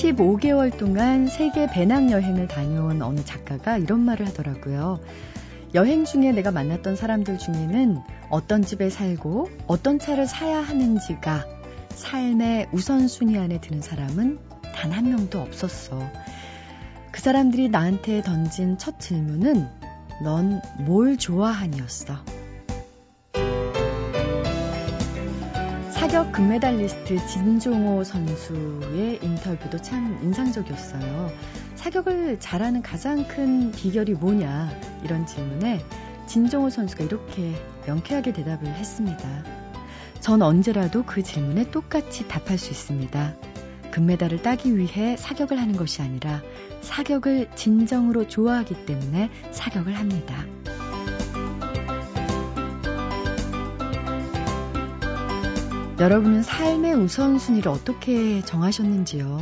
15개월 동안 세계 배낭 여행을 다녀온 어느 작가가 이런 말을 하더라고요. 여행 중에 내가 만났던 사람들 중에는 어떤 집에 살고 어떤 차를 사야 하는지가 삶의 우선순위 안에 드는 사람은 단 한 명도 없었어. 그 사람들이 나한테 던진 첫 질문은 넌 뭘 좋아하니였어. 사격 금메달리스트 진종호 선수의 인터뷰도 참 인상적이었어요. 사격을 잘하는 가장 큰 비결이 뭐냐 이런 질문에 진종호 선수가 이렇게 명쾌하게 대답을 했습니다. 전 언제라도 그 질문에 똑같이 답할 수 있습니다. 금메달을 따기 위해 사격을 하는 것이 아니라 사격을 진정으로 좋아하기 때문에 사격을 합니다. 여러분은 삶의 우선순위를 어떻게 정하셨는지요?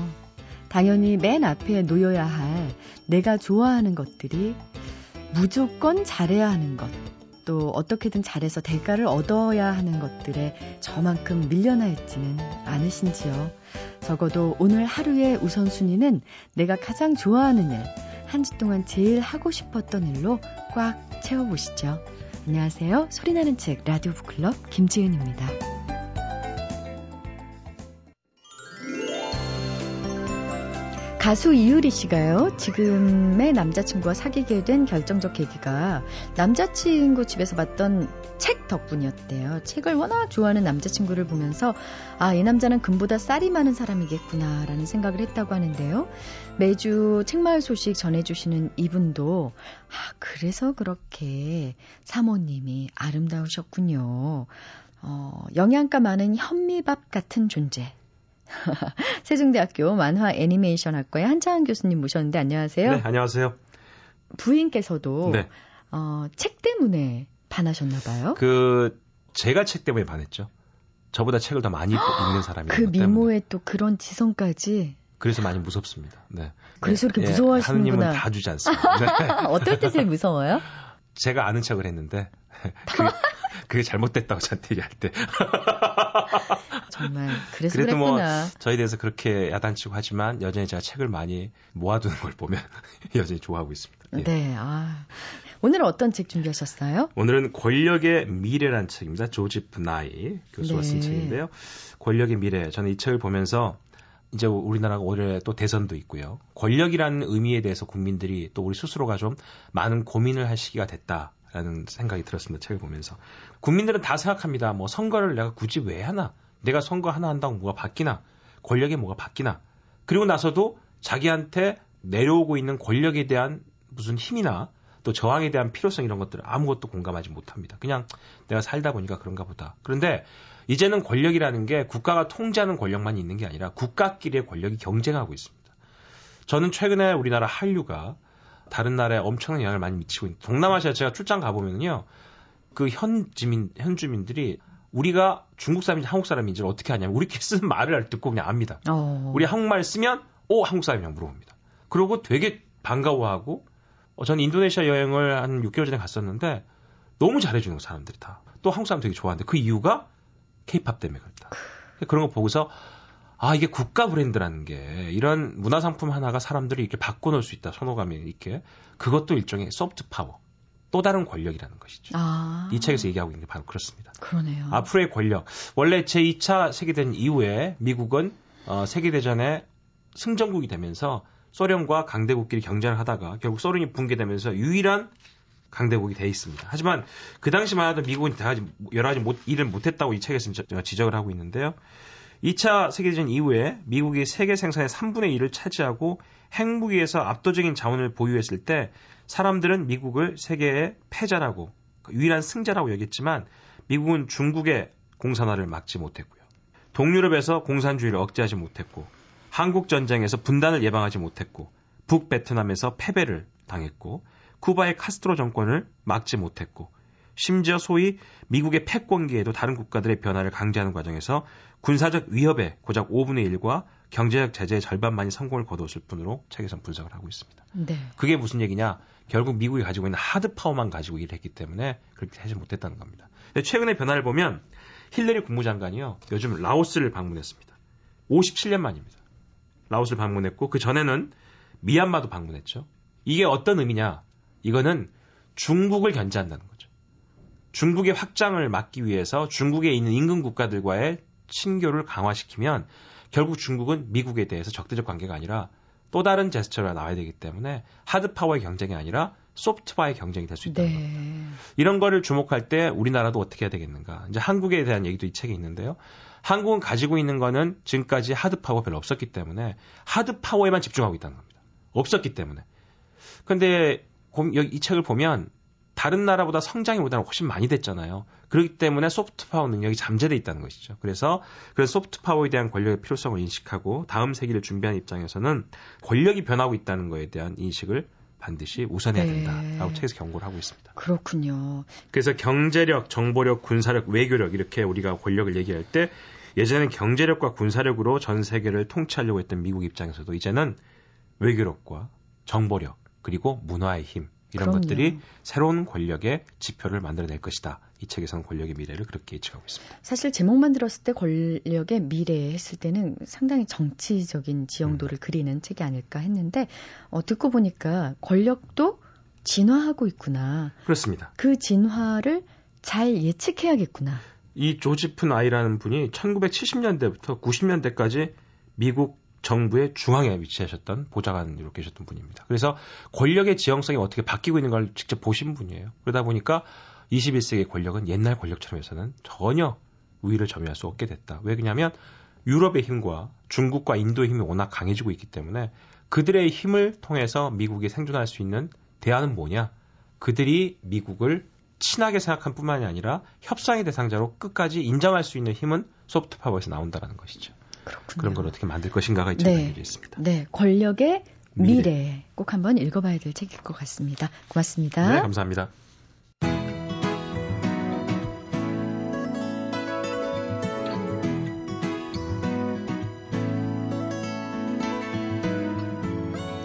당연히 맨 앞에 놓여야 할 내가 좋아하는 것들이 무조건 잘해야 하는 것, 또 어떻게든 잘해서 대가를 얻어야 하는 것들에 저만큼 밀려나 있지는 않으신지요? 적어도 오늘 하루의 우선순위는 내가 가장 좋아하는 일, 한 주 동안 제일 하고 싶었던 일로 꽉 채워보시죠. 안녕하세요. 소리나는 책 라디오 북클럽 김지은입니다. 가수 이유리 씨가요, 지금의 남자친구와 사귀게 된 결정적 계기가 남자친구 집에서 봤던 책 덕분이었대요. 책을 워낙 좋아하는 남자친구를 보면서, 아, 이 남자는 금보다 쌀이 많은 사람이겠구나라는 생각을 했다고 하는데요. 매주 책마을 소식 전해주시는 이분도, 아, 그래서 그렇게 사모님이 아름다우셨군요. 어, 영양가 많은 현미밥 같은 존재. 세종대학교 만화 애니메이션 학과의 한창환 교수님 모셨는데 안녕하세요. 네, 안녕하세요. 부인께서도 네. 어, 책 때문에 반하셨나 봐요. 그 제가 책 때문에 반했죠. 저보다 책을 더 많이 읽는 사람이 그 미모에 또 그런 지성까지 그래서 많이 무섭습니다. 네. 그래서 이렇게 네, 무서워하시는구나. 하느님은 다 주지 않습니다. 네. 어떨 때 제일 무서워요? 제가 아는 척을 했는데 그, 그게 잘못됐다고 저한테 얘기할 때. 정말 그래서 그래도 뭐 그랬구나. 뭐 저에 대해서 그렇게 야단치고 하지만 여전히 제가 책을 많이 모아두는 걸 보면 여전히 좋아하고 있습니다. 예. 네. 아. 오늘은 어떤 책 준비하셨어요? 오늘은 권력의 미래란 책입니다. 조지 프나이 교수가 네. 쓴 책인데요. 권력의 미래. 저는 이 책을 보면서 이제 우리나라가 올해 또 대선도 있고요. 권력이라는 의미에 대해서 국민들이 또 우리 스스로가 좀 많은 고민을 할 시기가 됐다 라는 생각이 들었습니다. 책을 보면서. 국민들은 다 생각합니다. 뭐 선거를 내가 굳이 왜 하나? 내가 선거 하나 한다고 뭐가 바뀌나? 권력에 뭐가 바뀌나? 그리고 나서도 자기한테 내려오고 있는 권력에 대한 무슨 힘이나 또 저항에 대한 필요성 이런 것들을 아무것도 공감하지 못합니다. 그냥 내가 살다 보니까 그런가 보다. 그런데 이제는 권력이라는 게 국가가 통제하는 권력만 있는 게 아니라 국가끼리의 권력이 경쟁하고 있습니다. 저는 최근에 우리나라 한류가 다른 나라에 엄청난 영향을 많이 미치고 있는 동남아시아 제가 출장 가보면요. 그 현지민, 현 주민들이 우리가 중국 사람인지 한국 사람인지를 어떻게 하냐면 우리끼리 쓰는 말을 듣고 그냥 압니다. 어. 우리 한국말 쓰면 오 한국 사람이냐고 물어봅니다. 그리고 되게 반가워하고 어, 저는 인도네시아 여행을 한 6개월 전에 갔었는데 너무 잘해주는 거 사람들이 다. 또 한국 사람 되게 좋아하는데 그 이유가 케이팝 때문에 그렇다. 그런 거 보고서 아 이게 국가 브랜드라는 게 이런 문화 상품 하나가 사람들이 이렇게 바꿔 놓을 수 있다 선호감이 있게 그것도 일종의 소프트 파워 또 다른 권력이라는 것이죠. 아. 이 책에서 얘기하고 있는 게 바로 그렇습니다. 그러네요. 앞으로의 권력. 원래 제2차 세계대전 이후에 미국은 어, 세계대전의 승전국이 되면서 소련과 강대국끼리 경쟁을 하다가 결국 소련이 붕괴되면서 유일한 강대국이 돼 있습니다. 하지만 그 당시만 해도 미국은 여러 가지 못, 일을 못했다고 이 책에서 지적을 하고 있는데요. 2차 세계대전 이후에 미국이 세계 생산의 3분의 1을 차지하고 핵무기에서 압도적인 자원을 보유했을 때 사람들은 미국을 세계의 패자라고 유일한 승자라고 여겼지만 미국은 중국의 공산화를 막지 못했고요. 동유럽에서 공산주의를 억제하지 못했고 한국 전쟁에서 분단을 예방하지 못했고 북 베트남에서 패배를 당했고 쿠바의 카스트로 정권을 막지 못했고 심지어 소위 미국의 패권기에도 다른 국가들의 변화를 강제하는 과정에서 군사적 위협의 고작 5분의 1과 경제적 제재의 절반만이 성공을 거두었을 뿐으로 책에선 분석을 하고 있습니다. 네. 그게 무슨 얘기냐? 결국 미국이 가지고 있는 하드 파워만 가지고 일을 했기 때문에 그렇게 하지 못했다는 겁니다. 최근의 변화를 보면 힐러리 국무장관이요. 요즘 라오스를 방문했습니다. 57년 만입니다. 라오스를 방문했고 그 전에는 미얀마도 방문했죠. 이게 어떤 의미냐? 이거는 중국을 견제한다는 거죠. 중국의 확장을 막기 위해서 중국에 있는 인근 국가들과의 친교를 강화시키면 결국 중국은 미국에 대해서 적대적 관계가 아니라 또 다른 제스처가 나와야 되기 때문에 하드 파워의 경쟁이 아니라 소프트 파워의 경쟁이 될 수 있다는 네. 겁니다. 이런 거를 주목할 때 우리나라도 어떻게 해야 되겠는가? 이제 한국에 대한 얘기도 이 책에 있는데요. 한국은 가지고 있는 거는 지금까지 하드 파워 별로 없었기 때문에 하드 파워에만 집중하고 있다는 겁니다. 없었기 때문에. 근데 이 책을 보면 다른 나라보다 성장이 우리나라 훨씬 많이 됐잖아요. 그렇기 때문에 소프트 파워 능력이 잠재돼 있다는 것이죠. 그래서 그래서 소프트 파워에 대한 권력의 필요성을 인식하고 다음 세기를 준비하는 입장에서는 권력이 변하고 있다는 것에 대한 인식을 반드시 우선해야 네. 된다라고 책에서 경고를 하고 있습니다. 그렇군요. 그래서 경제력, 정보력, 군사력, 외교력 이렇게 우리가 권력을 얘기할 때 예전에는 경제력과 군사력으로 전 세계를 통치하려고 했던 미국 입장에서도 이제는 외교력과 정보력 그리고 문화의 힘 이런 그럼요. 것들이 새로운 권력의 지표를 만들어낼 것이다. 이 책에서는 권력의 미래를 그렇게 예측하고 있습니다. 사실 제목만 들었을 때 권력의 미래 했을 때는 상당히 정치적인 지형도를 음. 그리는 책이 아닐까 했는데 어, 듣고 보니까 권력도 진화하고 있구나. 그렇습니다. 그 진화를 잘 예측해야겠구나. 이 조지픈 아이라는 분이 1970년대부터 90년대까지 미국 정부의 중앙에 위치하셨던 보좌관으로 계셨던 분입니다. 그래서 권력의 지형성이 어떻게 바뀌고 있는 걸 직접 보신 분이에요. 그러다 보니까 21세기 권력은 옛날 권력처럼 해서는 전혀 우위를 점유할 수 없게 됐다. 왜 그러냐면 유럽의 힘과 중국과 인도의 힘이 워낙 강해지고 있기 때문에 그들의 힘을 통해서 미국이 생존할 수 있는 대안은 뭐냐? 그들이 미국을 친하게 생각한 뿐만이 아니라 협상의 대상자로 끝까지 인정할 수 있는 힘은 소프트 파워에서 나온다는 것이죠. 그렇군요. 그런 걸 어떻게 만들 것인가가 이제 네. 있습니다. 네, 권력의 미래. 미래. 꼭 한번 읽어봐야 될 책일 것 같습니다. 고맙습니다. 네, 감사합니다.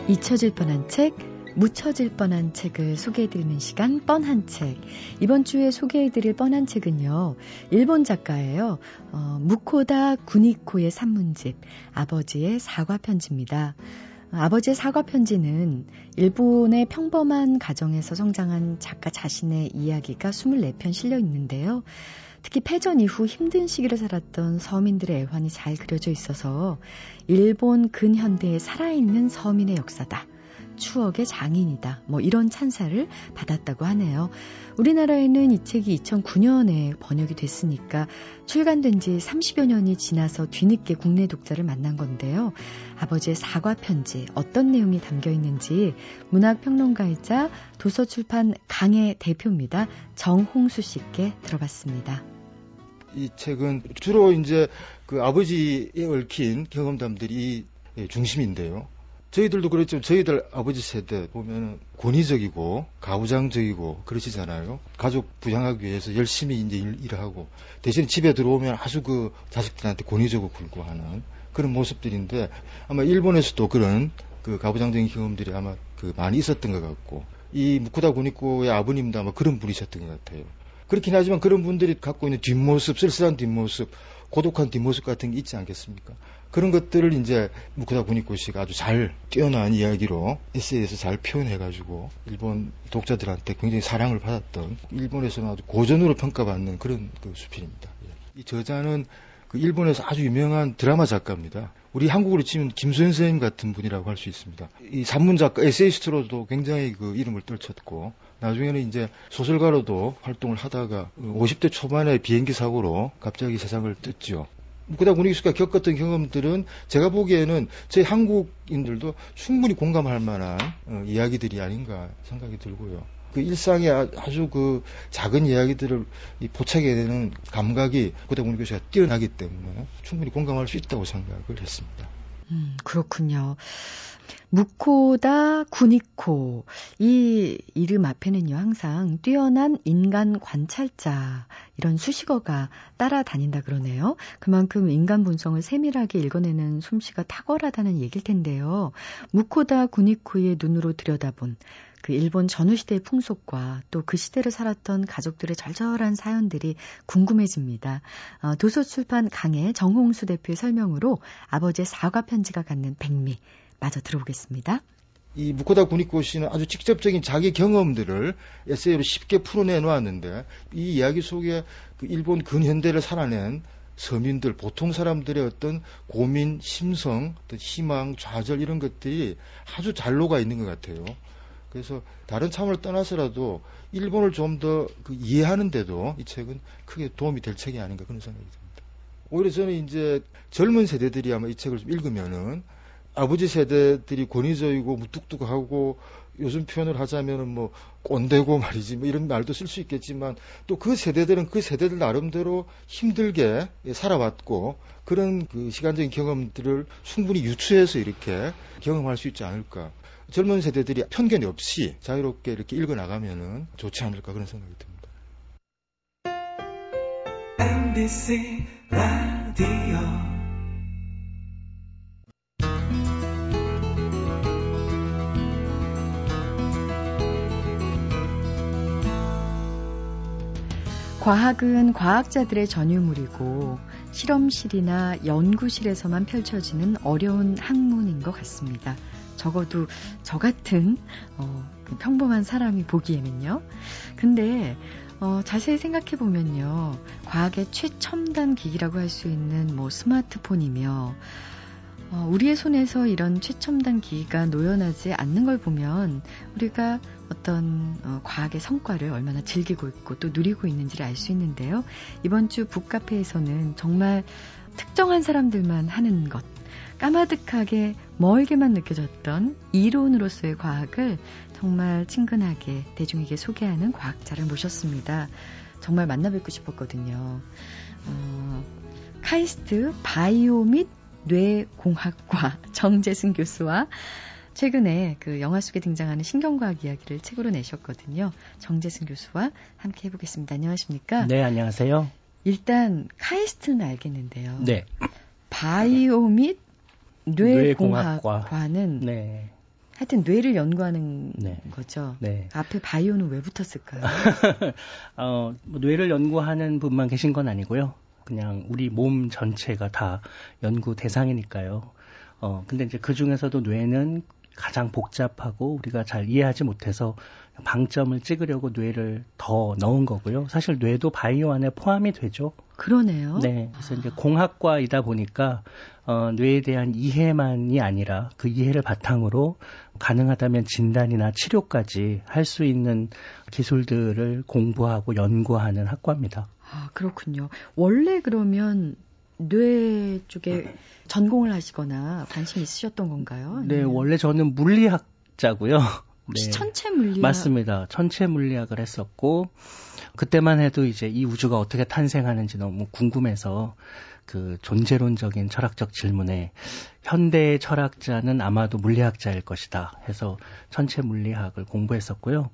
잊혀질 뻔한 책, 묻혀질 뻔한 책을 소개해드리는 시간 뻔한 책. 이번 주에 소개해드릴 뻔한 책은요. 일본 작가예요. 어, 무코다 구니코의 산문집 아버지의 사과 편지입니다. 아버지의 사과 편지는 일본의 평범한 가정에서 성장한 작가 자신의 이야기가 24편 실려 있는데요. 특히 패전 이후 힘든 시기를 살았던 서민들의 애환이 잘 그려져 있어서 일본 근현대에 살아있는 서민의 역사다. 추억의 장인이다. 뭐 이런 찬사를 받았다고 하네요. 우리나라에는 이 책이 2009년에 번역이 됐으니까 출간된 지 30여 년이 지나서 뒤늦게 국내 독자를 만난 건데요. 아버지의 사과 편지 어떤 내용이 담겨 있는지 문학 평론가이자 도서출판 강의 대표입니다. 정홍수 씨께 들어봤습니다. 이 책은 주로 이제 그 아버지에 얽힌 경험담들이 중심인데요. 저희들도 그렇지만 저희들 아버지 세대 보면 권위적이고 가부장적이고 그러시잖아요. 가족 부양하기 위해서 열심히 이제 일, 을 하고 대신 집에 들어오면 아주 그 자식들한테 권위적으로 굴고 하는 그런 모습들인데 아마 일본에서도 그런 그 가부장적인 경험들이 아마 그 많이 있었던 것 같고 이 무쿠다 구니코의 아버님도 아마 그런 분이셨던 것 같아요. 그렇긴 하지만 그런 분들이 갖고 있는 뒷모습, 쓸쓸한 뒷모습, 고독한 뒷모습 같은 게 있지 않겠습니까? 그런 것들을 이제 무쿠다 구니코 씨가 아주 잘 뛰어난 이야기로 에세이에서 잘 표현해가지고 일본 독자들한테 굉장히 사랑을 받았던 일본에서는 아주 고전으로 평가받는 그런 그 수필입니다. 예. 이 저자는 그 일본에서 아주 유명한 드라마 작가입니다. 우리 한국으로 치면 김소연 선생님 같은 분이라고 할 수 있습니다. 이 산문 작가, 에세이스트로도 굉장히 그 이름을 떨쳤고 나중에는 이제 소설가로도 활동을 하다가 50대 초반에 비행기 사고로 갑자기 세상을 떴죠. 그다 문익수가 겪었던 경험들은 제가 보기에는 저희 한국인들도 충분히 공감할 만한 어, 이야기들이 아닌가 생각이 들고요. 그 일상의 아, 아주 그 작은 이야기들을 포착해내는 감각이 고대 문익교수가 뛰어나기 때문에 충분히 공감할 수 있다고 생각을 했습니다. 음, 그렇군요. 무코다 구니코. 이 이름 앞에는요, 항상 뛰어난 인간 관찰자. 이런 수식어가 따라다닌다 그러네요. 그만큼 인간 본성을 세밀하게 읽어내는 솜씨가 탁월하다는 얘기일 텐데요. 무코다 구니코의 눈으로 들여다본 그 일본 전후시대의 풍속과 또 그 시대를 살았던 가족들의 절절한 사연들이 궁금해집니다. 어, 도서출판 강의 정홍수 대표의 설명으로 아버지의 사과 편지가 갖는 백미 마저 들어보겠습니다. 이 무코다 구니코 씨는 아주 직접적인 자기 경험들을 에세이로 쉽게 풀어내 놓았는데 이 이야기 속에 그 일본 근현대를 살아낸 서민들, 보통 사람들의 어떤 고민, 심성, 어떤 희망, 좌절 이런 것들이 아주 잘 녹아 있는 것 같아요. 그래서 다른 차원을 떠나서라도 일본을 좀더 그 이해하는데도 이 책은 크게 도움이 될 책이 아닌가 그런 생각이 듭니다. 오히려 저는 이제 젊은 세대들이 아마 이 책을 좀 읽으면은 아버지 세대들이 권위적이고 무뚝뚝하고 요즘 표현을 하자면은 뭐 꼰대고 말이지 뭐 이런 말도 쓸 수 있겠지만 또 그 세대들은 그 세대들 나름대로 힘들게 살아왔고 그런 그 시간적인 경험들을 충분히 유추해서 이렇게 경험할 수 있지 않을까. 젊은 세대들이 편견이 없이 자유롭게 이렇게 읽어 나가면은 좋지 않을까 그런 생각이 듭니다. MBC 라디오 과학은 과학자들의 전유물이고 실험실이나 연구실에서만 펼쳐지는 어려운 학문인 것 같습니다. 적어도 저 같은 어, 그 평범한 사람이 보기에는요. 근데 어, 자세히 생각해 보면요, 과학의 최첨단 기기라고 할 수 있는 뭐 스마트폰이며 어, 우리의 손에서 이런 최첨단 기기가 노연하지 않는 걸 보면 우리가 어떤 어, 과학의 성과를 얼마나 즐기고 있고 또 누리고 있는지를 알 수 있는데요. 이번 주 북카페에서는 정말 특정한 사람들만 하는 것, 까마득하게 멀게만 느껴졌던 이론으로서의 과학을 정말 친근하게 대중에게 소개하는 과학자를 모셨습니다. 정말 만나 뵙고 싶었거든요. 어, 카이스트 바이오 및 뇌공학과 정재승 교수와 최근에 그 영화 속에 등장하는 신경과학 이야기를 책으로 내셨거든요. 정재승 교수와 함께 해보겠습니다. 안녕하십니까? 네, 안녕하세요. 일단 카이스트는 알겠는데요. 네. 바이오 및 뇌공학과는 네. 하여튼 뇌를 연구하는 네. 거죠. 네. 앞에 바이오는 왜 붙었을까요? 어, 뭐 뇌를 연구하는 분만 계신 건 아니고요. 그냥 우리 몸 전체가 다 연구 대상이니까요. 어, 근데 이제 그 중에서도 뇌는 가장 복잡하고 우리가 잘 이해하지 못해서 방점을 찍으려고 뇌를 더 넣은 거고요. 사실 뇌도 바이오 안에 포함이 되죠. 그러네요. 네. 그래서 아. 이제 공학과이다 보니까 어, 뇌에 대한 이해만이 아니라 그 이해를 바탕으로 가능하다면 진단이나 치료까지 할 수 있는 기술들을 공부하고 연구하는 학과입니다. 아, 그렇군요. 원래 그러면 뇌 쪽에 전공을 하시거나 관심 있으셨던 건가요? 아니면? 네, 원래 저는 물리학자고요. 혹시 네. 천체 물리학? 맞습니다. 천체 물리학을 했었고 그때만 해도 이제 이 우주가 어떻게 탄생하는지 너무 궁금해서 그 존재론적인 철학적 질문에 현대의 철학자는 아마도 물리학자일 것이다 해서 천체 물리학을 공부했었고요.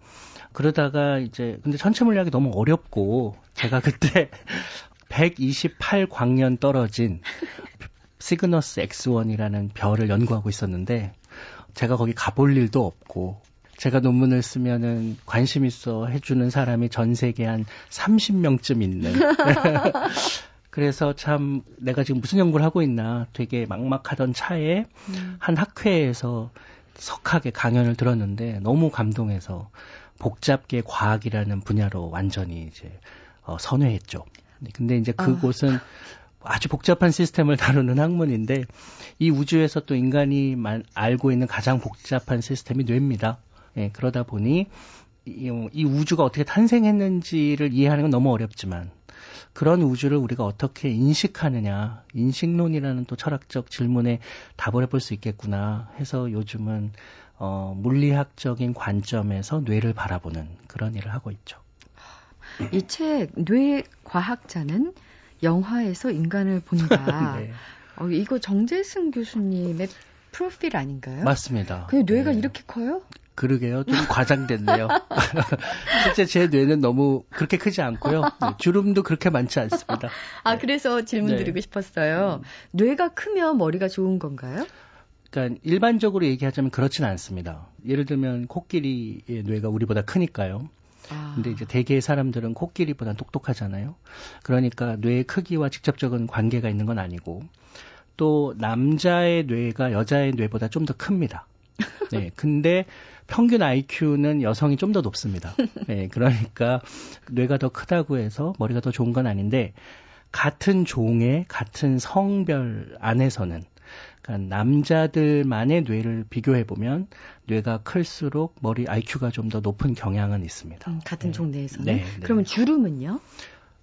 그러다가 이제 근데 천체 물리학이 너무 어렵고 제가 그때 128광년 떨어진 시그너스 X1이라는 별을 연구하고 있었는데 제가 거기 가볼 일도 없고 제가 논문을 쓰면은 관심 있어 해주는 사람이 전 세계 한 30명쯤 있는. 그래서 참 내가 지금 무슨 연구를 하고 있나 되게 막막하던 차에 음. 한 학회에서 석학의 강연을 들었는데 너무 감동해서 복잡계 과학이라는 분야로 완전히 이제 어, 선회했죠. 네, 근데 이제 아. 그곳은 아. 아주 복잡한 시스템을 다루는 학문인데 이 우주에서 또 인간이 알고 있는 가장 복잡한 시스템이 뇌입니다. 예, 그러다 보니 이, 이 우주가 어떻게 탄생했는지를 이해하는 건 너무 어렵지만 그런 우주를 우리가 어떻게 인식하느냐, 인식론이라는 또 철학적 질문에 답을 해볼 수 있겠구나 해서 요즘은 어, 물리학적인 관점에서 뇌를 바라보는 그런 일을 하고 있죠. 이 책 뇌 과학자는 영화에서 인간을 본다. 네. 어, 이거 정재승 교수님의 프로필 아닌가요? 맞습니다. 그 뇌가 네. 이렇게 커요? 그러게요. 좀 과장됐네요. 실제 제 뇌는 너무 그렇게 크지 않고요. 네, 주름도 그렇게 많지 않습니다. 아, 그래서 질문 네. 드리고 싶었어요. 뇌가 크면 머리가 좋은 건가요? 그러니까 일반적으로 얘기하자면 그렇진 않습니다. 예를 들면 코끼리의 뇌가 우리보다 크니까요. 아, 근데 이제 대개의 사람들은 코끼리보다 똑똑하잖아요. 그러니까 뇌의 크기와 직접적인 관계가 있는 건 아니고 또 남자의 뇌가 여자의 뇌보다 좀 더 큽니다. 네. 근데 평균 IQ는 여성이 좀 더 높습니다. 네. 그러니까 뇌가 더 크다고 해서 머리가 더 좋은 건 아닌데 같은 종의 같은 성별 안에서는 그러니까 남자들만의 뇌를 비교해 보면 뇌가 클수록 머리 IQ가 좀 더 높은 경향은 있습니다. 음, 같은 네. 종 내에서는. 네, 네. 그러면 주름은요?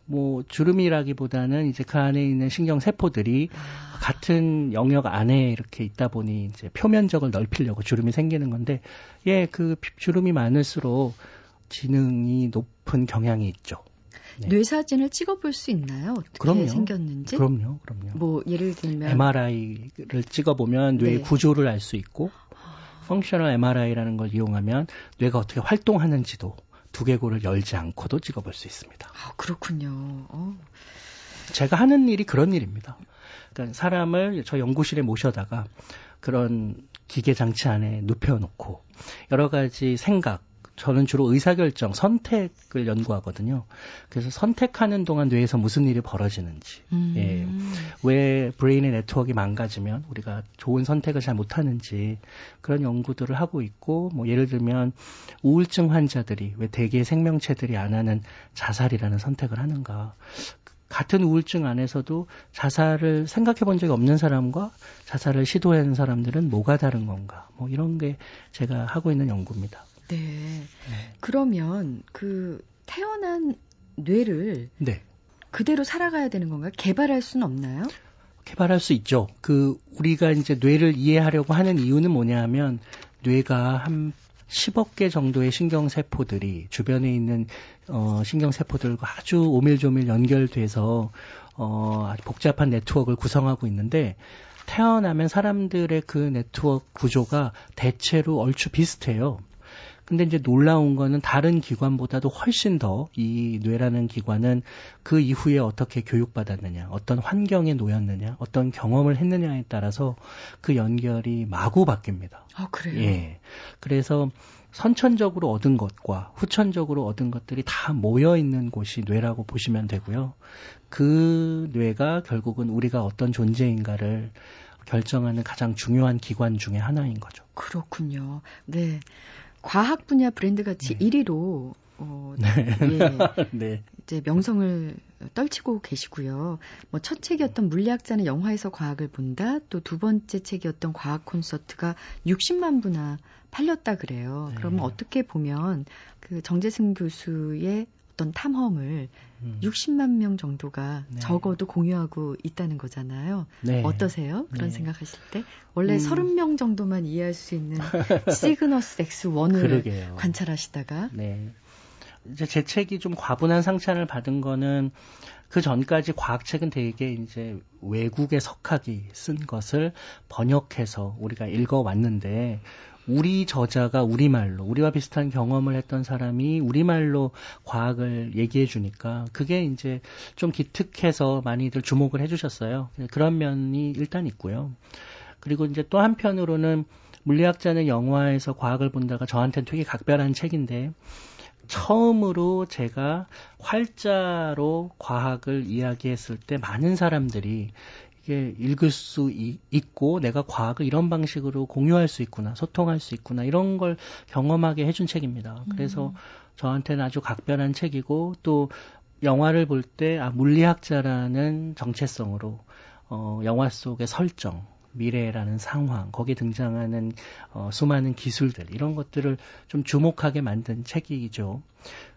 뭐 주름이라기보다는 이제 그 안에 있는 신경 세포들이 아, 같은 영역 안에 이렇게 있다 보니 이제 표면적을 넓히려고 주름이 생기는 건데 예, 그 피- 주름이 많을수록 지능이 높은 경향이 있죠. 네. 뇌 사진을 찍어볼 수 있나요? 어떻게 그럼요. 생겼는지? 그럼요, 그럼요. 뭐 예를 들면 MRI를 찍어보면 뇌의 네. 구조를 알 수 있고, 펑셔널 MRI라는 걸 이용하면 뇌가 어떻게 활동하는지도 두개골을 열지 않고도 찍어볼 수 있습니다. 아, 그렇군요. 어. 제가 하는 일이 그런 일입니다. 그러니까 사람을 저 연구실에 모셔다가 그런 기계 장치 안에 눕혀놓고 여러 가지 생각, 저는 주로 의사결정, 선택을 연구하거든요. 그래서 선택하는 동안 뇌에서 무슨 일이 벌어지는지, 음. 예. 왜 브레인의 네트워크가 망가지면 우리가 좋은 선택을 잘 못하는지 그런 연구들을 하고 있고, 뭐 예를 들면 우울증 환자들이 왜 대개 생명체들이 안 하는 자살이라는 선택을 하는가. 같은 우울증 안에서도 자살을 생각해 본 적이 없는 사람과 자살을 시도하는 사람들은 뭐가 다른 건가. 뭐 이런 게 제가 하고 있는 연구입니다. 네. 그러면 그 태어난 뇌를 네. 그대로 살아가야 되는 건가요? 개발할 수는 없나요? 개발할 수 있죠. 그 우리가 이제 뇌를 이해하려고 하는 이유는 뭐냐 하면 뇌가 한 10억 개 정도의 신경 세포들이 주변에 있는 어 신경 세포들과 아주 오밀조밀 연결돼서 어 아주 복잡한 네트워크를 구성하고 있는데 태어나면 사람들의 그 네트워크 구조가 대체로 얼추 비슷해요. 근데 이제 놀라운 거는 다른 기관보다도 훨씬 더 이 뇌라는 기관은 그 이후에 어떻게 교육받았느냐, 어떤 환경에 놓였느냐, 어떤 경험을 했느냐에 따라서 그 연결이 마구 바뀝니다. 아, 그래요? 예. 그래서 선천적으로 얻은 것과 후천적으로 얻은 것들이 다 모여 있는 곳이 뇌라고 보시면 되고요. 그 뇌가 결국은 우리가 어떤 존재인가를 결정하는 가장 중요한 기관 중의 하나인 거죠. 그렇군요. 네. 과학 분야 브랜드 같이 네. 1위로 어, 네. 예, 네. 이제 명성을 떨치고 계시고요. 뭐 첫 책이었던 물리학자는 영화에서 과학을 본다. 또 두 번째 책이었던 과학 콘서트가 60만 부나 팔렸다 그래요. 네. 그러면 어떻게 보면 그 정재승 교수의 어떤 탐험을 음. 60만 명 정도가 네. 적어도 공유하고 있다는 거잖아요. 네. 어떠세요? 그런 네. 생각하실 때? 원래 음. 30명 정도만 이해할 수 있는 시그너스 X1을 그러게요. 관찰하시다가 네. 이제 제 책이 좀 과분한 상찬을 받은 거는 그 전까지 과학책은 되게 이제 외국의 석학이 쓴 것을 번역해서 우리가 읽어왔는데 우리 저자가 우리말로 우리와 비슷한 경험을 했던 사람이 우리말로 과학을 얘기해 주니까 그게 이제 좀 기특해서 많이들 주목을 해 주셨어요. 그런 면이 일단 있고요. 그리고 이제 또 한편으로는 물리학자는 영화에서 과학을 본다가 저한테는 되게 각별한 책인데 처음으로 제가 활자로 과학을 이야기했을 때 많은 사람들이 이게 읽을 수 이- 있고 내가 과학을 이런 방식으로 공유할 수 있구나, 소통할 수 있구나 이런 걸 경험하게 해준 책입니다. 그래서 저한테는 아주 각별한 책이고 또 영화를 볼 때 아, 물리학자라는 정체성으로 어, 영화 속의 설정, 미래라는 상황, 거기에 등장하는 어, 수많은 기술들 이런 것들을 좀 주목하게 만든 책이죠.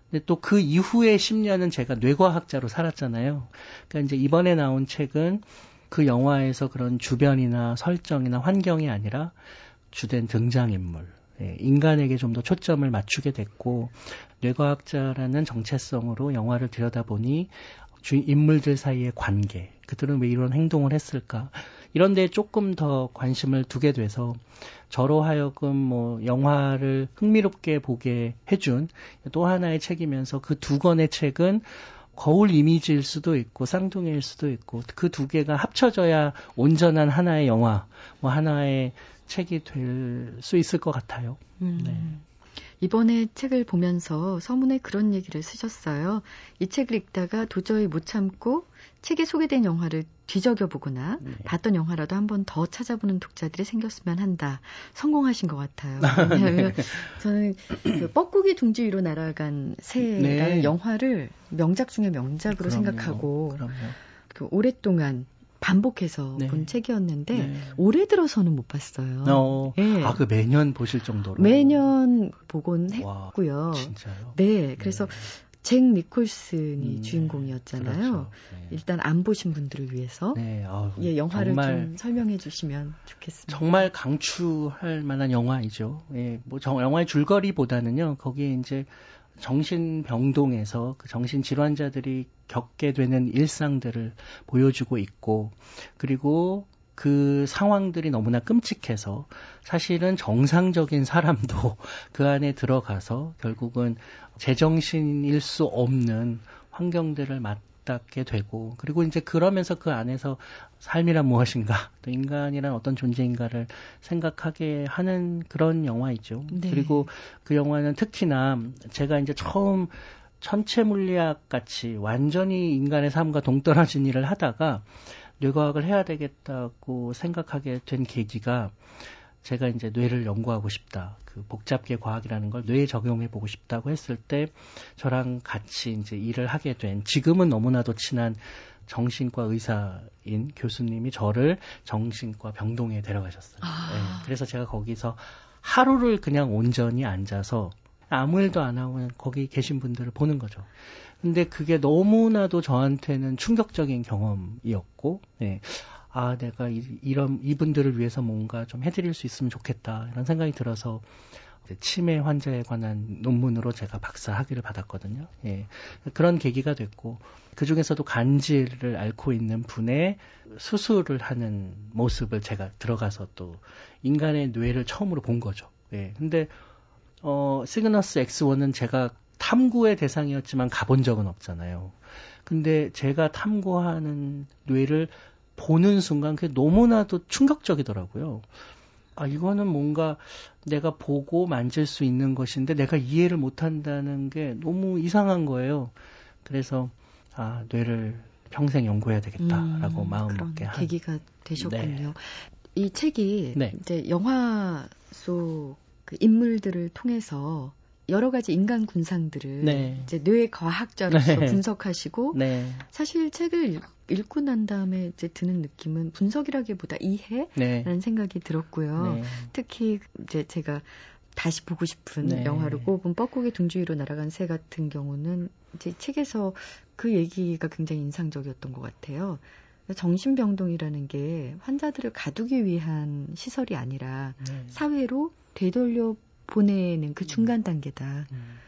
근데 또 그 이후에 10년은 제가 뇌과학자로 살았잖아요. 그러니까 이제 이번에 나온 책은 그 영화에서 그런 주변이나 설정이나 환경이 아니라 주된 등장인물, 예, 인간에게 좀 더 초점을 맞추게 됐고 뇌과학자라는 정체성으로 영화를 들여다보니 주 인물들 사이의 관계, 그들은 왜 이런 행동을 했을까? 이런 데 조금 더 관심을 두게 돼서 저로 하여금 뭐 영화를 흥미롭게 보게 해준 또 하나의 책이면서 그 두 권의 책은 거울 이미지일 수도 있고 쌍둥이일 수도 있고 그 두 개가 합쳐져야 온전한 하나의 영화, 뭐 하나의 책이 될 수 있을 것 같아요. 음. 네. 이번에 책을 보면서 서문에 그런 얘기를 쓰셨어요. 이 책을 읽다가 도저히 못 참고 책에 소개된 영화를 뒤적여 보거나 네. 봤던 영화라도 한 번 더 찾아보는 독자들이 생겼으면 한다. 성공하신 것 같아요. 왜냐하면 네. 저는 그 뻐꾸기 둥지 위로 날아간 새라는 네. 영화를 명작 중의 명작으로 그럼요. 생각하고 그럼요. 그 오랫동안 반복해서 네. 본 책이었는데 네. 올해 들어서는 못 봤어요. 어, 네. 아그 매년 보실 정도로 매년 보곤 했고요. 와, 진짜요? 네, 그래서 네. 잭 니콜슨이 음, 주인공이었잖아요. 그렇죠. 네. 일단 안 보신 분들을 위해서 네, 아유, 예, 영화를 좀 설명해 주시면 좋겠습니다. 정말 강추할 만한 영화이죠. 예, 뭐 정, 영화의 줄거리보다는요. 거기에 이제 정신병동에서 그 정신질환자들이 겪게 되는 일상들을 보여주고 있고, 그리고 그 상황들이 너무나 끔찍해서 사실은 정상적인 사람도 그 안에 들어가서 결국은 제정신일 수 없는 환경들을 맞닿게 되고 그리고 이제 그러면서 그 안에서 삶이란 무엇인가 또 인간이란 어떤 존재인가를 생각하게 하는 그런 영화이죠. 네. 그리고 그 영화는 특히나 제가 이제 처음 천체 물리학 같이 완전히 인간의 삶과 동떨어진 일을 하다가 뇌과학을 해야 되겠다고 생각하게 된 계기가 제가 이제 뇌를 연구하고 싶다. 그 복잡계 과학이라는 걸 뇌에 적용해 보고 싶다고 했을 때 저랑 같이 이제 일을 하게 된 지금은 너무나도 친한 정신과 의사인 교수님이 저를 정신과 병동에 데려가셨어요. 아. 네, 그래서 제가 거기서 하루를 그냥 온전히 앉아서 아무 일도 안 하고 거기 계신 분들을 보는 거죠. 근데 그게 너무나도 저한테는 충격적인 경험이었고, 네. 아, 내가 이, 이런, 이분들을 위해서 뭔가 좀 해드릴 수 있으면 좋겠다. 이런 생각이 들어서 치매 환자에 관한 논문으로 제가 박사 학위를 받았거든요. 예. 그런 계기가 됐고, 그 중에서도 간질을 앓고 있는 분의 수술을 하는 모습을 제가 들어가서 또 인간의 뇌를 처음으로 본 거죠. 예. 근데, 어, 시그너스 X1은 제가 탐구의 대상이었지만 가본 적은 없잖아요. 근데 제가 탐구하는 뇌를 보는 순간 그게 너무나도 충격적이더라고요. 아, 이거는 뭔가 내가 보고 만질 수 있는 것인데 내가 이해를 못 한다는 게 너무 이상한 거예요. 그래서, 아, 뇌를 평생 연구해야 되겠다라고 음, 마음 먹게 한 계기가 되셨군요. 네. 이 책이 네. 이제 영화 속 그 인물들을 통해서 여러 가지 인간 군상들을 네. 이제 뇌 과학자로서 네. 분석하시고 네. 사실 책을 읽, 고 난 다음에 이제 드는 느낌은 분석이라기보다 이해라는 네. 생각이 들었고요. 네. 특히 이제 제가 다시 보고 싶은 네. 영화로 꼽은 뻐꾸기 둥지 위로 날아간 새 같은 경우는 이제 책에서 그 얘기가 굉장히 인상적이었던 것 같아요. 정신병동이라는 게 환자들을 가두기 위한 시설이 아니라 사회로 되돌려 보내는 그 중간 단계다. 음.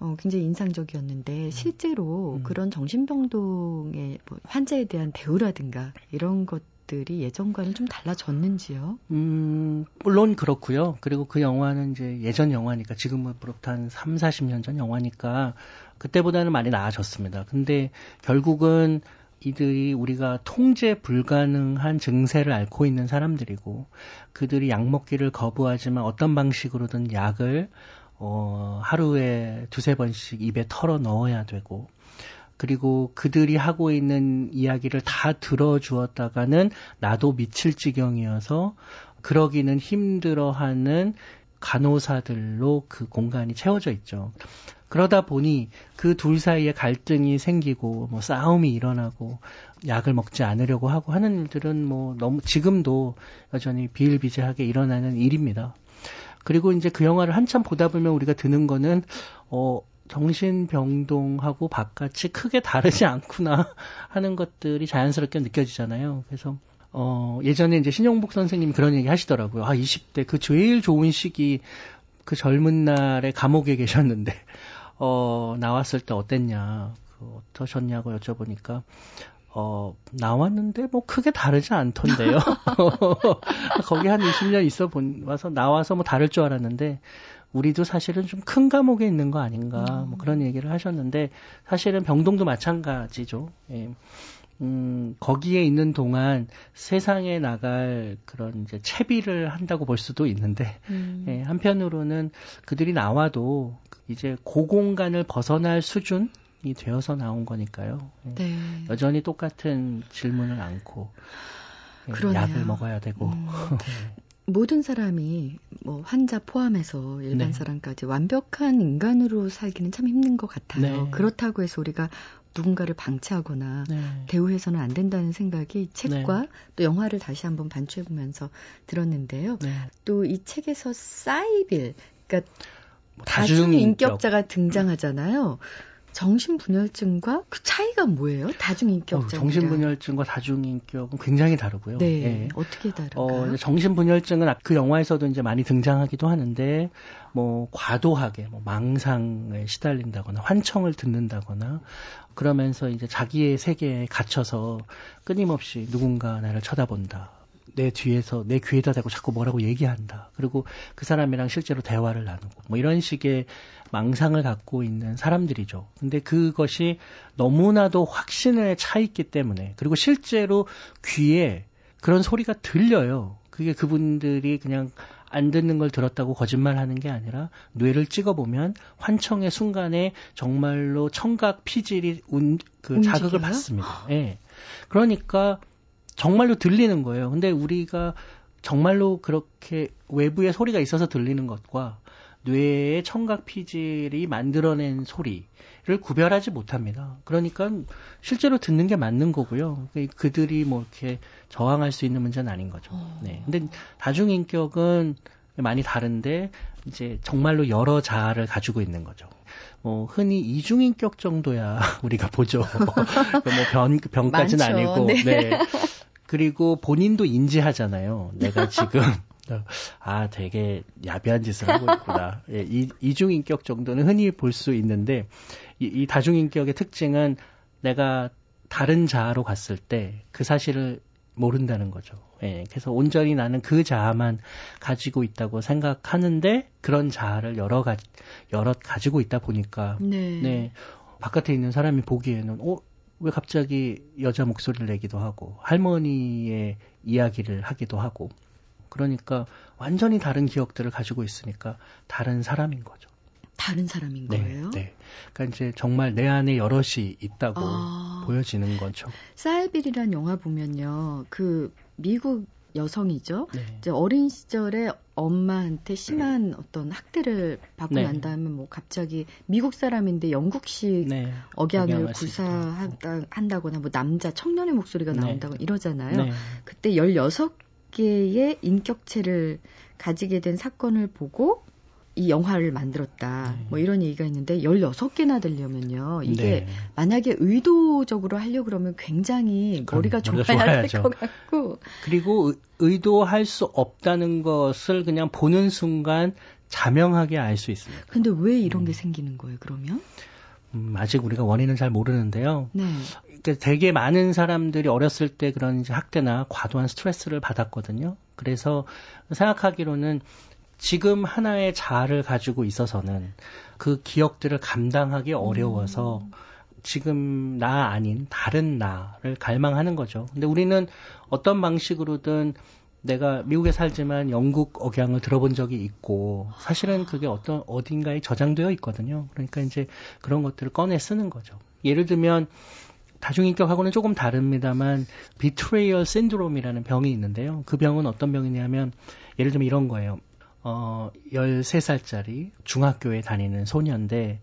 어, 굉장히 인상적이었는데 음. 실제로 음. 그런 정신병동의 뭐 환자에 대한 대우라든가 이런 것 들이 예전과는 좀 달라졌는지요? 음, 물론 그렇고요. 그리고 그 영화는 이제 예전 영화니까 지금으로부터 한 3, 40년 전 영화니까 그때보다는 많이 나아졌습니다. 근데 결국은 이들이 우리가 통제 불가능한 증세를 앓고 있는 사람들이고 그들이 약 먹기를 거부하지만 어떤 방식으로든 약을 어, 하루에 두세 번씩 입에 털어 넣어야 되고 그리고 그들이 하고 있는 이야기를 다 들어주었다가는 나도 미칠 지경이어서 그러기는 힘들어하는 간호사들로 그 공간이 채워져 있죠. 그러다 보니 그 둘 사이에 갈등이 생기고 뭐 싸움이 일어나고 약을 먹지 않으려고 하고 하는 일들은 뭐 너무 지금도 여전히 비일비재하게 일어나는 일입니다. 그리고 이제 그 영화를 한참 보다 보면 우리가 드는 거는 어 정신병동하고 바깥이 크게 다르지 않구나 하는 것들이 자연스럽게 느껴지잖아요. 그래서 어, 예전에 이제 신용복 선생님이 그런 얘기 하시더라고요. 아, 20대 그 제일 좋은 시기 그 젊은 날에 감옥에 계셨는데 어, 나왔을 때 어땠냐, 그 어떠셨냐고 여쭤보니까, 어, 나왔는데 뭐 크게 다르지 않던데요. 거기 한 20년 있어 본, 와서 나와서 뭐 다를 줄 알았는데, 우리도 사실은 좀 큰 감옥에 있는 거 아닌가, 뭐 음. 그런 얘기를 하셨는데, 사실은 병동도 마찬가지죠. 예. 음, 거기에 있는 동안 세상에 나갈 그런 이제 채비를 한다고 볼 수도 있는데, 음. 예, 한편으로는 그들이 나와도 이제 고공간을 벗어날 수준? 이 되어서 나온 거니까요. 예. 네. 여전히 똑같은 질문을 안고 예, 그러네요. 약을 먹어야 되고 음, 네. 모든 사람이 뭐 환자 포함해서 일반 네. 사람까지 완벽한 인간으로 살기는 참 힘든 것 같아요. 네. 그렇다고 해서 우리가 누군가를 방치하거나 네. 대우해서는 안 된다는 생각이 책과 네. 또 영화를 다시 한번 반추해 보면서 들었는데요. 네. 또이 책에서 사이빌, 그러니까 뭐 다중 인격자가 등장하잖아요. 정신분열증과 그 차이가 뭐예요? 다중인격증. 어, 정신분열증과 다중인격은 굉장히 다르고요. 네. 네. 어떻게 다른가요? 어, 정신분열증은 그 영화에서도 이제 많이 등장하기도 하는데, 뭐, 과도하게, 뭐, 망상에 시달린다거나, 환청을 듣는다거나, 그러면서 이제 자기의 세계에 갇혀서 끊임없이 누군가 나를 쳐다본다. 내 뒤에서 내 귀에다 대고 자꾸 뭐라고 얘기한다. 그리고 그 사람이랑 실제로 대화를 나누고 뭐 이런 식의 망상을 갖고 있는 사람들이죠. 근데 그것이 너무나도 확신에 차 있기 때문에 그리고 실제로 귀에 그런 소리가 들려요. 그게 그분들이 그냥 안 듣는 걸 들었다고 거짓말 하는 게 아니라 뇌를 찍어보면 환청의 순간에 정말로 청각 피질이 운, 그 자극을 받습니다. 예. 네. 그러니까 정말로 들리는 거예요. 근데 우리가 정말로 그렇게 외부의 소리가 있어서 들리는 것과 뇌의 청각 피질이 만들어낸 소리를 구별하지 못합니다. 그러니까 실제로 듣는 게 맞는 거고요. 그들이 뭐 이렇게 저항할 수 있는 문제는 아닌 거죠. 어. 네. 근데 다중인격은 많이 다른데 이제 정말로 여러 자아를 가지고 있는 거죠. 뭐 흔히 이중인격 정도야 우리가 보죠. 뭐 변, 변까지는 아니고. 네. 네. 그리고 본인도 인지하잖아요. 내가 지금 아 되게 야비한 짓을 하고 있구나. 예, 이, 이중인격 정도는 흔히 볼 수 있는데 이, 이 다중인격의 특징은 내가 다른 자아로 갔을 때 그 사실을 모른다는 거죠. 예, 그래서 온전히 나는 그 자아만 가지고 있다고 생각하는데 그런 자아를 여러 가지 여러 가지고 있다 보니까 네. 네 바깥에 있는 사람이 보기에는 어 왜 갑자기 여자 목소리를 내기도 하고 할머니의 이야기를 하기도 하고 그러니까 완전히 다른 기억들을 가지고 있으니까 다른 사람인 거죠. 다른 사람인 네, 거예요? 네. 그러니까 이제 정말 내 안에 여럿이 있다고 아... 보여지는 거죠. 사일빌이란 영화 보면요. 그 미국 여성이죠. 네. 이제 어린 시절에 엄마한테 심한 네. 어떤 학대를 받고 네. 난 다음에 뭐 갑자기 미국 사람인데 영국식 네. 억양을 구사한다거나 뭐 남자 청년의 목소리가 네. 나온다거나 이러잖아요. 네. 그때 16개의 인격체를 가지게 된 사건을 보고 이 영화를 만들었다. 네. 뭐 이런 얘기가 있는데 16개나 되려면요. 이게 네. 만약에 의도적으로 하려고 그러면 굉장히 머리가 좋아야 될 것 같고. 그리고 의도할 수 없다는 것을 그냥 보는 순간 자명하게 알 수 있습니다. 근데 왜 이런 음. 게 생기는 거예요, 그러면? 음, 아직 우리가 원인은 잘 모르는데요. 네. 그러니까 되게 많은 사람들이 어렸을 때 그런 학대나 과도한 스트레스를 받았거든요. 그래서 생각하기로는 지금 하나의 자아를 가지고 있어서는 그 기억들을 감당하기 어려워서 음. 지금 나 아닌 다른 나를 갈망하는 거죠. 근데 우리는 어떤 방식으로든 내가 미국에 살지만 영국 억양을 들어본 적이 있고 사실은 그게 어떤 어딘가에 저장되어 있거든요. 그러니까 이제 그런 것들을 꺼내 쓰는 거죠. 예를 들면 다중인격하고는 조금 다릅니다만 비트레이얼 신드롬이라는 병이 있는데요. 그 병은 어떤 병이냐면 예를 들면 이런 거예요. 어, 13살짜리 중학교에 다니는 소년인데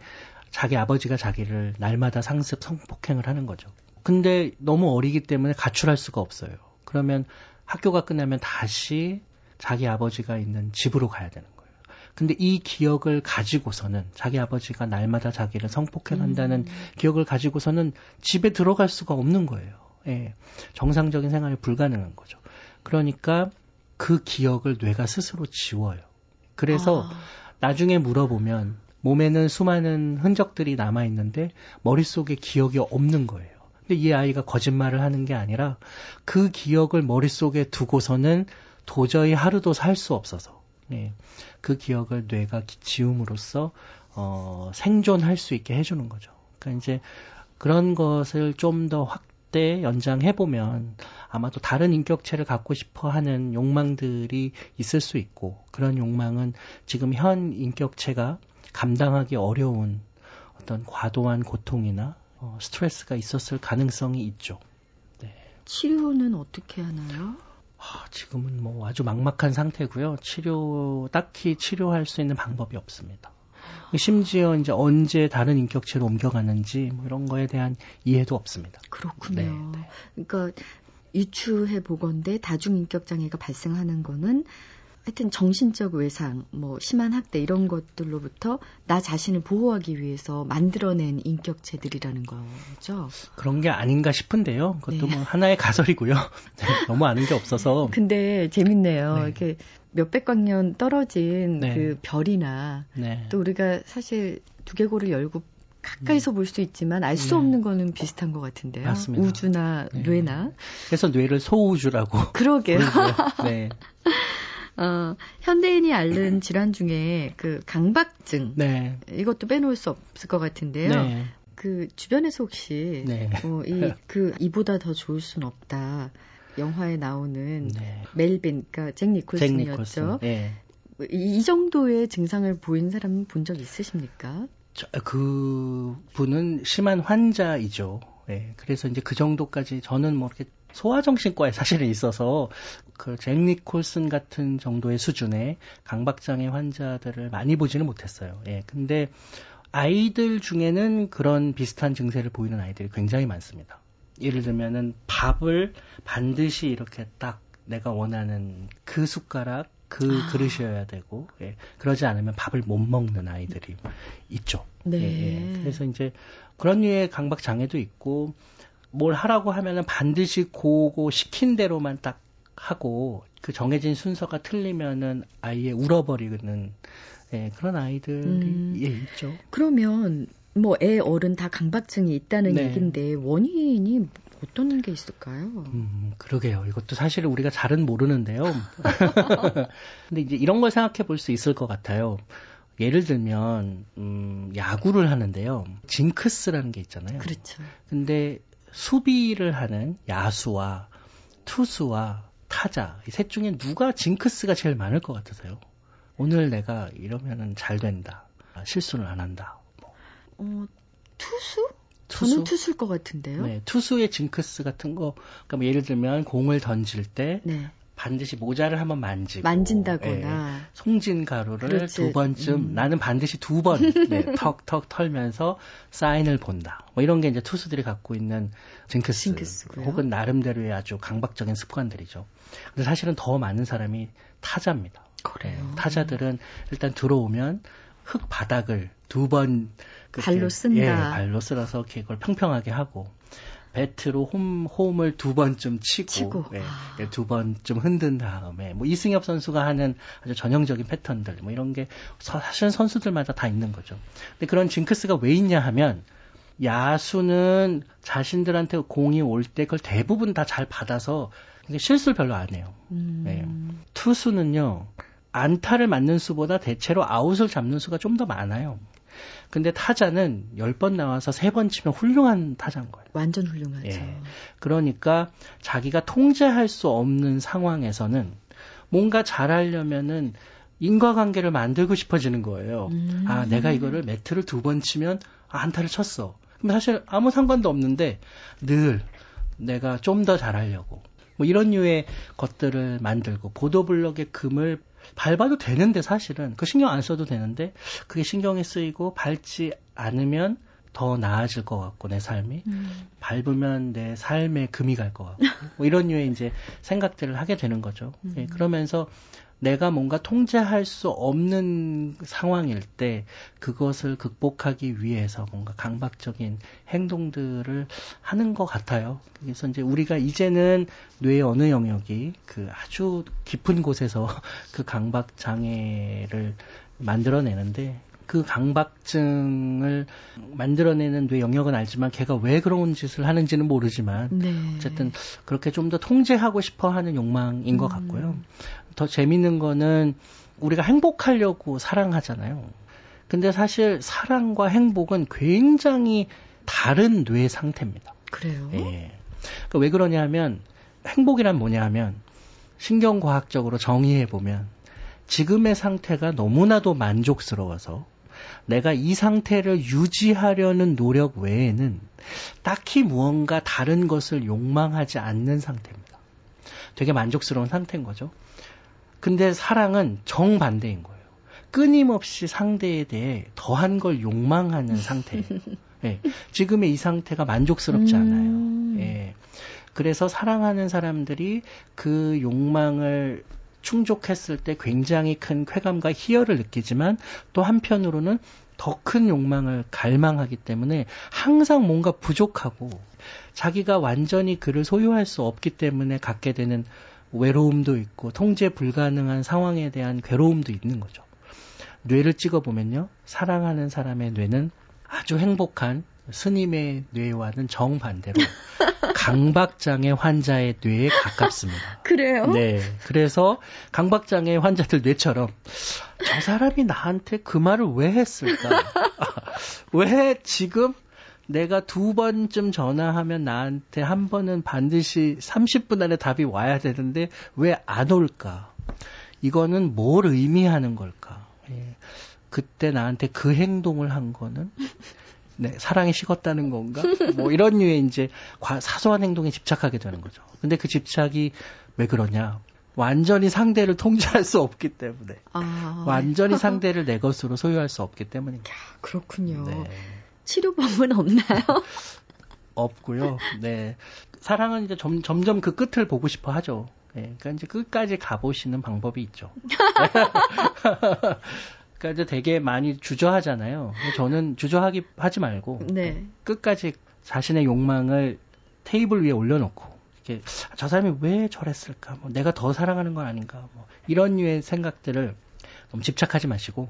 자기 아버지가 자기를 날마다 상습 성폭행을 하는 거죠. 근데 너무 어리기 때문에 가출할 수가 없어요. 그러면 학교가 끝나면 다시 자기 아버지가 있는 집으로 가야 되는 거예요. 근데 이 기억을 가지고서는 자기 아버지가 날마다 자기를 성폭행한다는 음. 기억을 가지고서는 집에 들어갈 수가 없는 거예요. 예. 정상적인 생활이 불가능한 거죠. 그러니까 그 기억을 뇌가 스스로 지워요. 그래서 아. 나중에 물어보면 몸에는 수많은 흔적들이 남아 있는데 머릿속에 기억이 없는 거예요. 근데 이 아이가 거짓말을 하는 게 아니라 그 기억을 머릿속에 두고서는 도저히 하루도 살 수 없어서 예. 그 기억을 뇌가 지움으로써 어, 생존할 수 있게 해주는 거죠. 그러니까 이제 그런 것을 좀 더 확 대 연장해 보면 아마도 다른 인격체를 갖고 싶어 하는 욕망들이 있을 수 있고 그런 욕망은 지금 현 인격체가 감당하기 어려운 어떤 과도한 고통이나 어, 스트레스가 있었을 가능성이 있죠. 네. 치료는 어떻게 하나요? 아, 지금은 뭐 아주 막막한 상태고요. 치료 딱히 치료할 수 있는 방법이 없습니다. 심지어 이제 언제 다른 인격체로 옮겨가는지 뭐 이런 거에 대한 이해도 없습니다. 그렇군요. 네, 네. 그러니까 유추해 보건데 다중인격 장애가 발생하는 거는 하여튼 정신적 외상, 뭐 심한 학대 이런 것들로부터 나 자신을 보호하기 위해서 만들어낸 인격체들이라는 거죠. 그런 게 아닌가 싶은데요. 그것도 네. 뭐 하나의 가설이고요. 네, 너무 아는 게 없어서. 근데 재밌네요. 네. 이렇게 몇백 광년 떨어진 네. 그 별이나 네. 또 우리가 사실 두개골을 열고 가까이서 음. 볼수 있지만 알수 네. 없는 거는 비슷한 것 같은데요. 맞습니다. 우주나 네. 뇌나. 그래서 뇌를 소우주라고. 그러게요. 네. 어, 현대인이 앓는 질환 중에 그 강박증. 네. 이것도 빼놓을 수 없을 것 같은데요. 네. 그 주변에서 혹시 네. 어, 이그 이보다 더 좋을 순 없다. 영화에 나오는 네. 멜빈, 그러니까 잭 니콜슨이었죠. 네. 이, 이 정도의 증상을 보인 사람 본 적 있으십니까? 저, 그 분은 심한 환자이죠. 네. 그래서 이제 그 정도까지 저는 뭐 이렇게 소아정신과에 사실은 있어서 그 잭 니콜슨 같은 정도의 수준의 강박장애 환자들을 많이 보지는 못했어요. 예. 근데 아이들 중에는 그런 비슷한 증세를 보이는 아이들이 굉장히 많습니다. 예를 들면은 밥을 반드시 이렇게 딱 내가 원하는 그 숟가락 그 아. 그릇이어야 되고 예. 그러지 않으면 밥을 못 먹는 아이들이 있죠. 네. 예, 예. 그래서 이제 그런 류의 강박 장애도 있고 뭘 하라고 하면은 반드시 고고 시킨 대로만 딱 하고 그 정해진 순서가 틀리면은 아예 울어버리는 예, 그런 아이들이 음. 예, 있죠. 그러면 뭐 애 어른 다 강박증이 있다는 네. 얘기인데 원인이 어떤 게 있을까요? 음, 그러게요. 이것도 사실 우리가 잘은 모르는데요. 근데 이제 이런 걸 생각해 볼 수 있을 것 같아요. 예를 들면 음, 야구를 하는데요. 징크스라는 게 있잖아요. 그렇죠. 근데 수비를 하는 야수와 투수와 타자 이 셋 중에 누가 징크스가 제일 많을 것 같으세요? 오늘 내가 이러면은 잘 된다. 실수를 안 한다. 뭐. 어, 투수? 투수? 저는 투수일 것 같은데요. 네, 투수의 징크스 같은 거. 그러니까 뭐 예를 들면 공을 던질 때 네. 반드시 모자를 한번 만지고 만진다거나 예, 송진 가루를 그렇지. 두 번쯤 음. 나는 반드시 두번 네, 턱턱 털면서 사인을 본다. 뭐 이런 게 이제 투수들이 갖고 있는 징크스 징크스고요. 혹은 나름대로의 아주 강박적인 습관들이죠. 근데 사실은 더 많은 사람이 타자입니다. 그래요. 네, 타자들은 일단 들어오면 흙 바닥을 두번 발로 쓴다. 예, 발로 쓸어서 그걸 평평하게 하고 배트로 홈, 홈을 두 번쯤 치고, 치고. 예, 아. 두 번쯤 흔든 다음에 뭐 이승엽 선수가 하는 아주 전형적인 패턴들 뭐 이런 게 사실 선수들마다 다 있는 거죠. 근데 그런 징크스가 왜 있냐 하면 야수는 자신들한테 공이 올 때 그걸 대부분 다 잘 받아서 실수를 별로 안 해요. 음. 네. 투수는요 안타를 맞는 수보다 대체로 아웃을 잡는 수가 좀 더 많아요. 근데 타자는 10번 나와서 3번 치면 훌륭한 타자인 거예요. 완전 훌륭하죠. 예. 그러니까 자기가 통제할 수 없는 상황에서는 뭔가 잘하려면은 인과관계를 만들고 싶어지는 거예요. 음. 아, 내가 이거를 매트를 두 번 치면 아, 안타를 쳤어. 그럼 사실 아무 상관도 없는데 늘 내가 좀 더 잘하려고 뭐 이런 류의 것들을 만들고 보도블럭의 금을 밟아도 되는데 사실은 그 신경 안 써도 되는데 그게 신경이 쓰이고 밟지 않으면 더 나아질 것 같고 내 삶이 음. 밟으면 내 삶에 금이 갈 것 같고 뭐 이런 류의 이제 생각들을 하게 되는 거죠. 음. 예, 그러면서 내가 뭔가 통제할 수 없는 상황일 때 그것을 극복하기 위해서 뭔가 강박적인 행동들을 하는 것 같아요. 그래서 이제 우리가 이제는 뇌의 어느 영역이 그 아주 깊은 곳에서 그 강박 장애를 만들어내는데 그 강박증을 만들어내는 뇌 영역은 알지만 걔가 왜 그런 짓을 하는지는 모르지만 네. 어쨌든 그렇게 좀 더 통제하고 싶어 하는 욕망인 것 음. 같고요. 더 재밌는 거는 우리가 행복하려고 사랑하잖아요. 근데 사실 사랑과 행복은 굉장히 다른 뇌 상태입니다. 그래요? 예. 그러니까 왜 그러냐면 행복이란 뭐냐 하면 신경과학적으로 정의해 보면 지금의 상태가 너무나도 만족스러워서 내가 이 상태를 유지하려는 노력 외에는 딱히 무언가 다른 것을 욕망하지 않는 상태입니다. 되게 만족스러운 상태인 거죠. 근데 사랑은 정반대인 거예요. 끊임없이 상대에 대해 더한 걸 욕망하는 상태예요. 예. 지금의 이 상태가 만족스럽지 않아요. 음. 예. 그래서 사랑하는 사람들이 그 욕망을 충족했을 때 굉장히 큰 쾌감과 희열을 느끼지만 또 한편으로는 더 큰 욕망을 갈망하기 때문에 항상 뭔가 부족하고 자기가 완전히 그를 소유할 수 없기 때문에 갖게 되는 외로움도 있고 통제 불가능한 상황에 대한 괴로움도 있는 거죠. 뇌를 찍어보면요. 사랑하는 사람의 뇌는 아주 행복한 스님의 뇌와는 정반대로 강박장애 환자의 뇌에 가깝습니다. 그래요? 네. 그래서 강박장애 환자들 뇌처럼 저 사람이 나한테 그 말을 왜 했을까? 왜 지금 내가 두 번쯤 전화하면 나한테 한 번은 반드시 30분 안에 답이 와야 되는데 왜 안 올까? 이거는 뭘 의미하는 걸까? 예. 그때 나한테 그 행동을 한 거는 네, 사랑이 식었다는 건가? 뭐 이런 류의 이제 사소한 행동에 집착하게 되는 거죠. 근데 그 집착이 왜 그러냐? 완전히 상대를 통제할 수 없기 때문에. 아. 완전히 상대를 내 것으로 소유할 수 없기 때문입니다. 그렇군요. 네. 치료법은 없나요? 없고요. 네. 사랑은 이제 점, 점점 그 끝을 보고 싶어 하죠. 네, 그러니까 이제 끝까지 가보시는 방법이 있죠. 그러니까 이제 되게 많이 주저하잖아요. 저는 주저하기 하지 말고 네. 끝까지 자신의 욕망을 테이블 위에 올려놓고 이렇게 저 사람이 왜 저랬을까? 뭐 내가 더 사랑하는 건 아닌가? 뭐 이런 류의 생각들을 너무 집착하지 마시고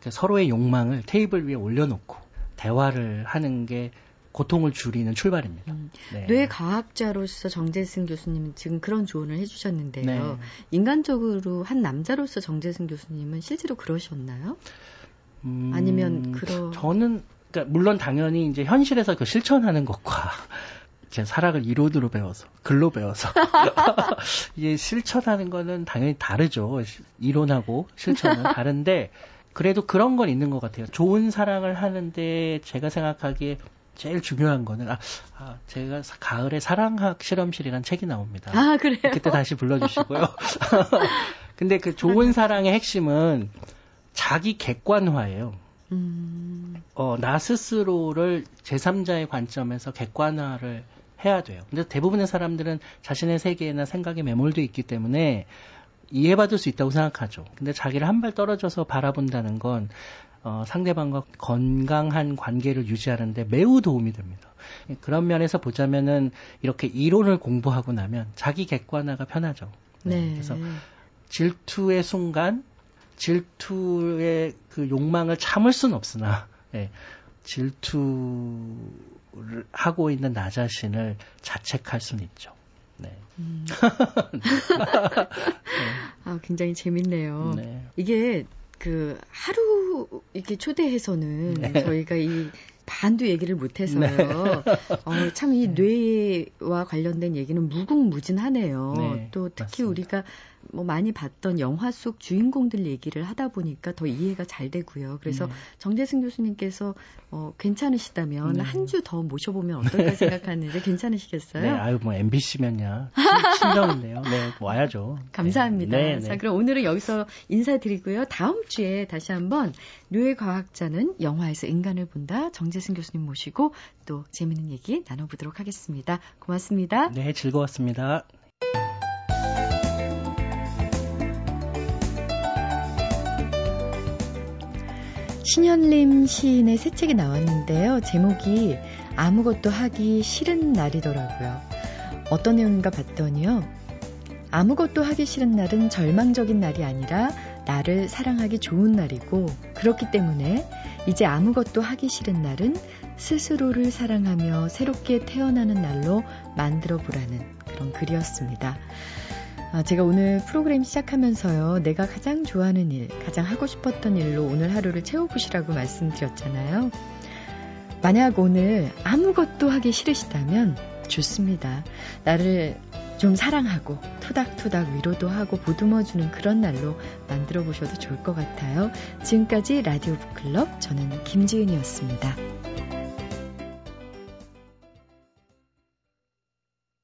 서로의 욕망을 테이블 위에 올려놓고 대화를 하는 게 고통을 줄이는 출발입니다. 음, 네. 뇌과학자로서 정재승 교수님은 지금 그런 조언을 해주셨는데요. 네. 인간적으로 한 남자로서 정재승 교수님은 실제로 그러셨나요? 음, 아니면 그런 저는 그러니까 물론 당연히 이제 현실에서 그 실천하는 것과 제 사랑을 이론으로 배워서 글로 배워서 이게 실천하는 거는 당연히 다르죠. 이론하고 실천은 다른데 그래도 그런 건 있는 것 같아요. 좋은 사랑을 하는데 제가 생각하기에 제일 중요한 거는 아, 아 제가 가을에 사랑학 실험실이란 책이 나옵니다. 아 그래요? 그때 다시 불러주시고요. 근데 그 좋은 사랑의 핵심은 자기 객관화예요. 음... 어, 나 스스로를 제3자의 관점에서 객관화를 해야 돼요. 근데 대부분의 사람들은 자신의 세계나 생각에 매몰돼 있기 때문에 이해받을 수 있다고 생각하죠. 근데 자기를 한 발 떨어져서 바라본다는 건 어, 상대방과 건강한 관계를 유지하는데 매우 도움이 됩니다. 그런 면에서 보자면은 이렇게 이론을 공부하고 나면 자기 객관화가 편하죠. 네. 네. 그래서 질투의 순간 질투의 그 욕망을 참을 수는 없으나 네, 질투를 하고 있는 나 자신을 자책할 수는 있죠. 네. 음. 아, 굉장히 재밌네요. 네. 이게 그 하루 이렇게 초대해서는 네. 저희가 이 반도 얘기를 못해서요. 네. 어, 참 이 뇌와 관련된 얘기는 무궁무진하네요. 네, 또 특히 맞습니다. 우리가 뭐 많이 봤던 영화 속 주인공들 얘기를 하다 보니까 더 이해가 잘 되고요. 그래서 네. 정재승 교수님께서 어, 괜찮으시다면 네. 한주 더 모셔보면 어떨까 생각하는데 괜찮으시겠어요? 네, 아유 뭐 MBC면야 친정인데요. 네, 와야죠. 감사합니다. 네, 네. 자, 그럼 오늘은 여기서 인사드리고요. 다음 주에 다시 한번 뇌 과학자는 영화에서 인간을 본다 정재승 교수님 모시고 또 재밌는 얘기 나눠보도록 하겠습니다. 고맙습니다. 네, 즐거웠습니다. 신현림 시인의 새 책이 나왔는데요. 제목이 아무것도 하기 싫은 날이더라고요. 어떤 내용인가 봤더니요. 아무것도 하기 싫은 날은 절망적인 날이 아니라 나를 사랑하기 좋은 날이고 그렇기 때문에 이제 아무것도 하기 싫은 날은 스스로를 사랑하며 새롭게 태어나는 날로 만들어 보라는 그런 글이었습니다. 아, 제가 오늘 프로그램 시작하면서요, 내가 가장 좋아하는 일, 가장 하고 싶었던 일로 오늘 하루를 채워보시라고 말씀드렸잖아요. 만약 오늘 아무것도 하기 싫으시다면 좋습니다. 나를 좀 사랑하고 토닥토닥 위로도 하고 보듬어주는 그런 날로 만들어 보셔도 좋을 것 같아요. 지금까지 라디오 북클럽 저는 김지은이었습니다.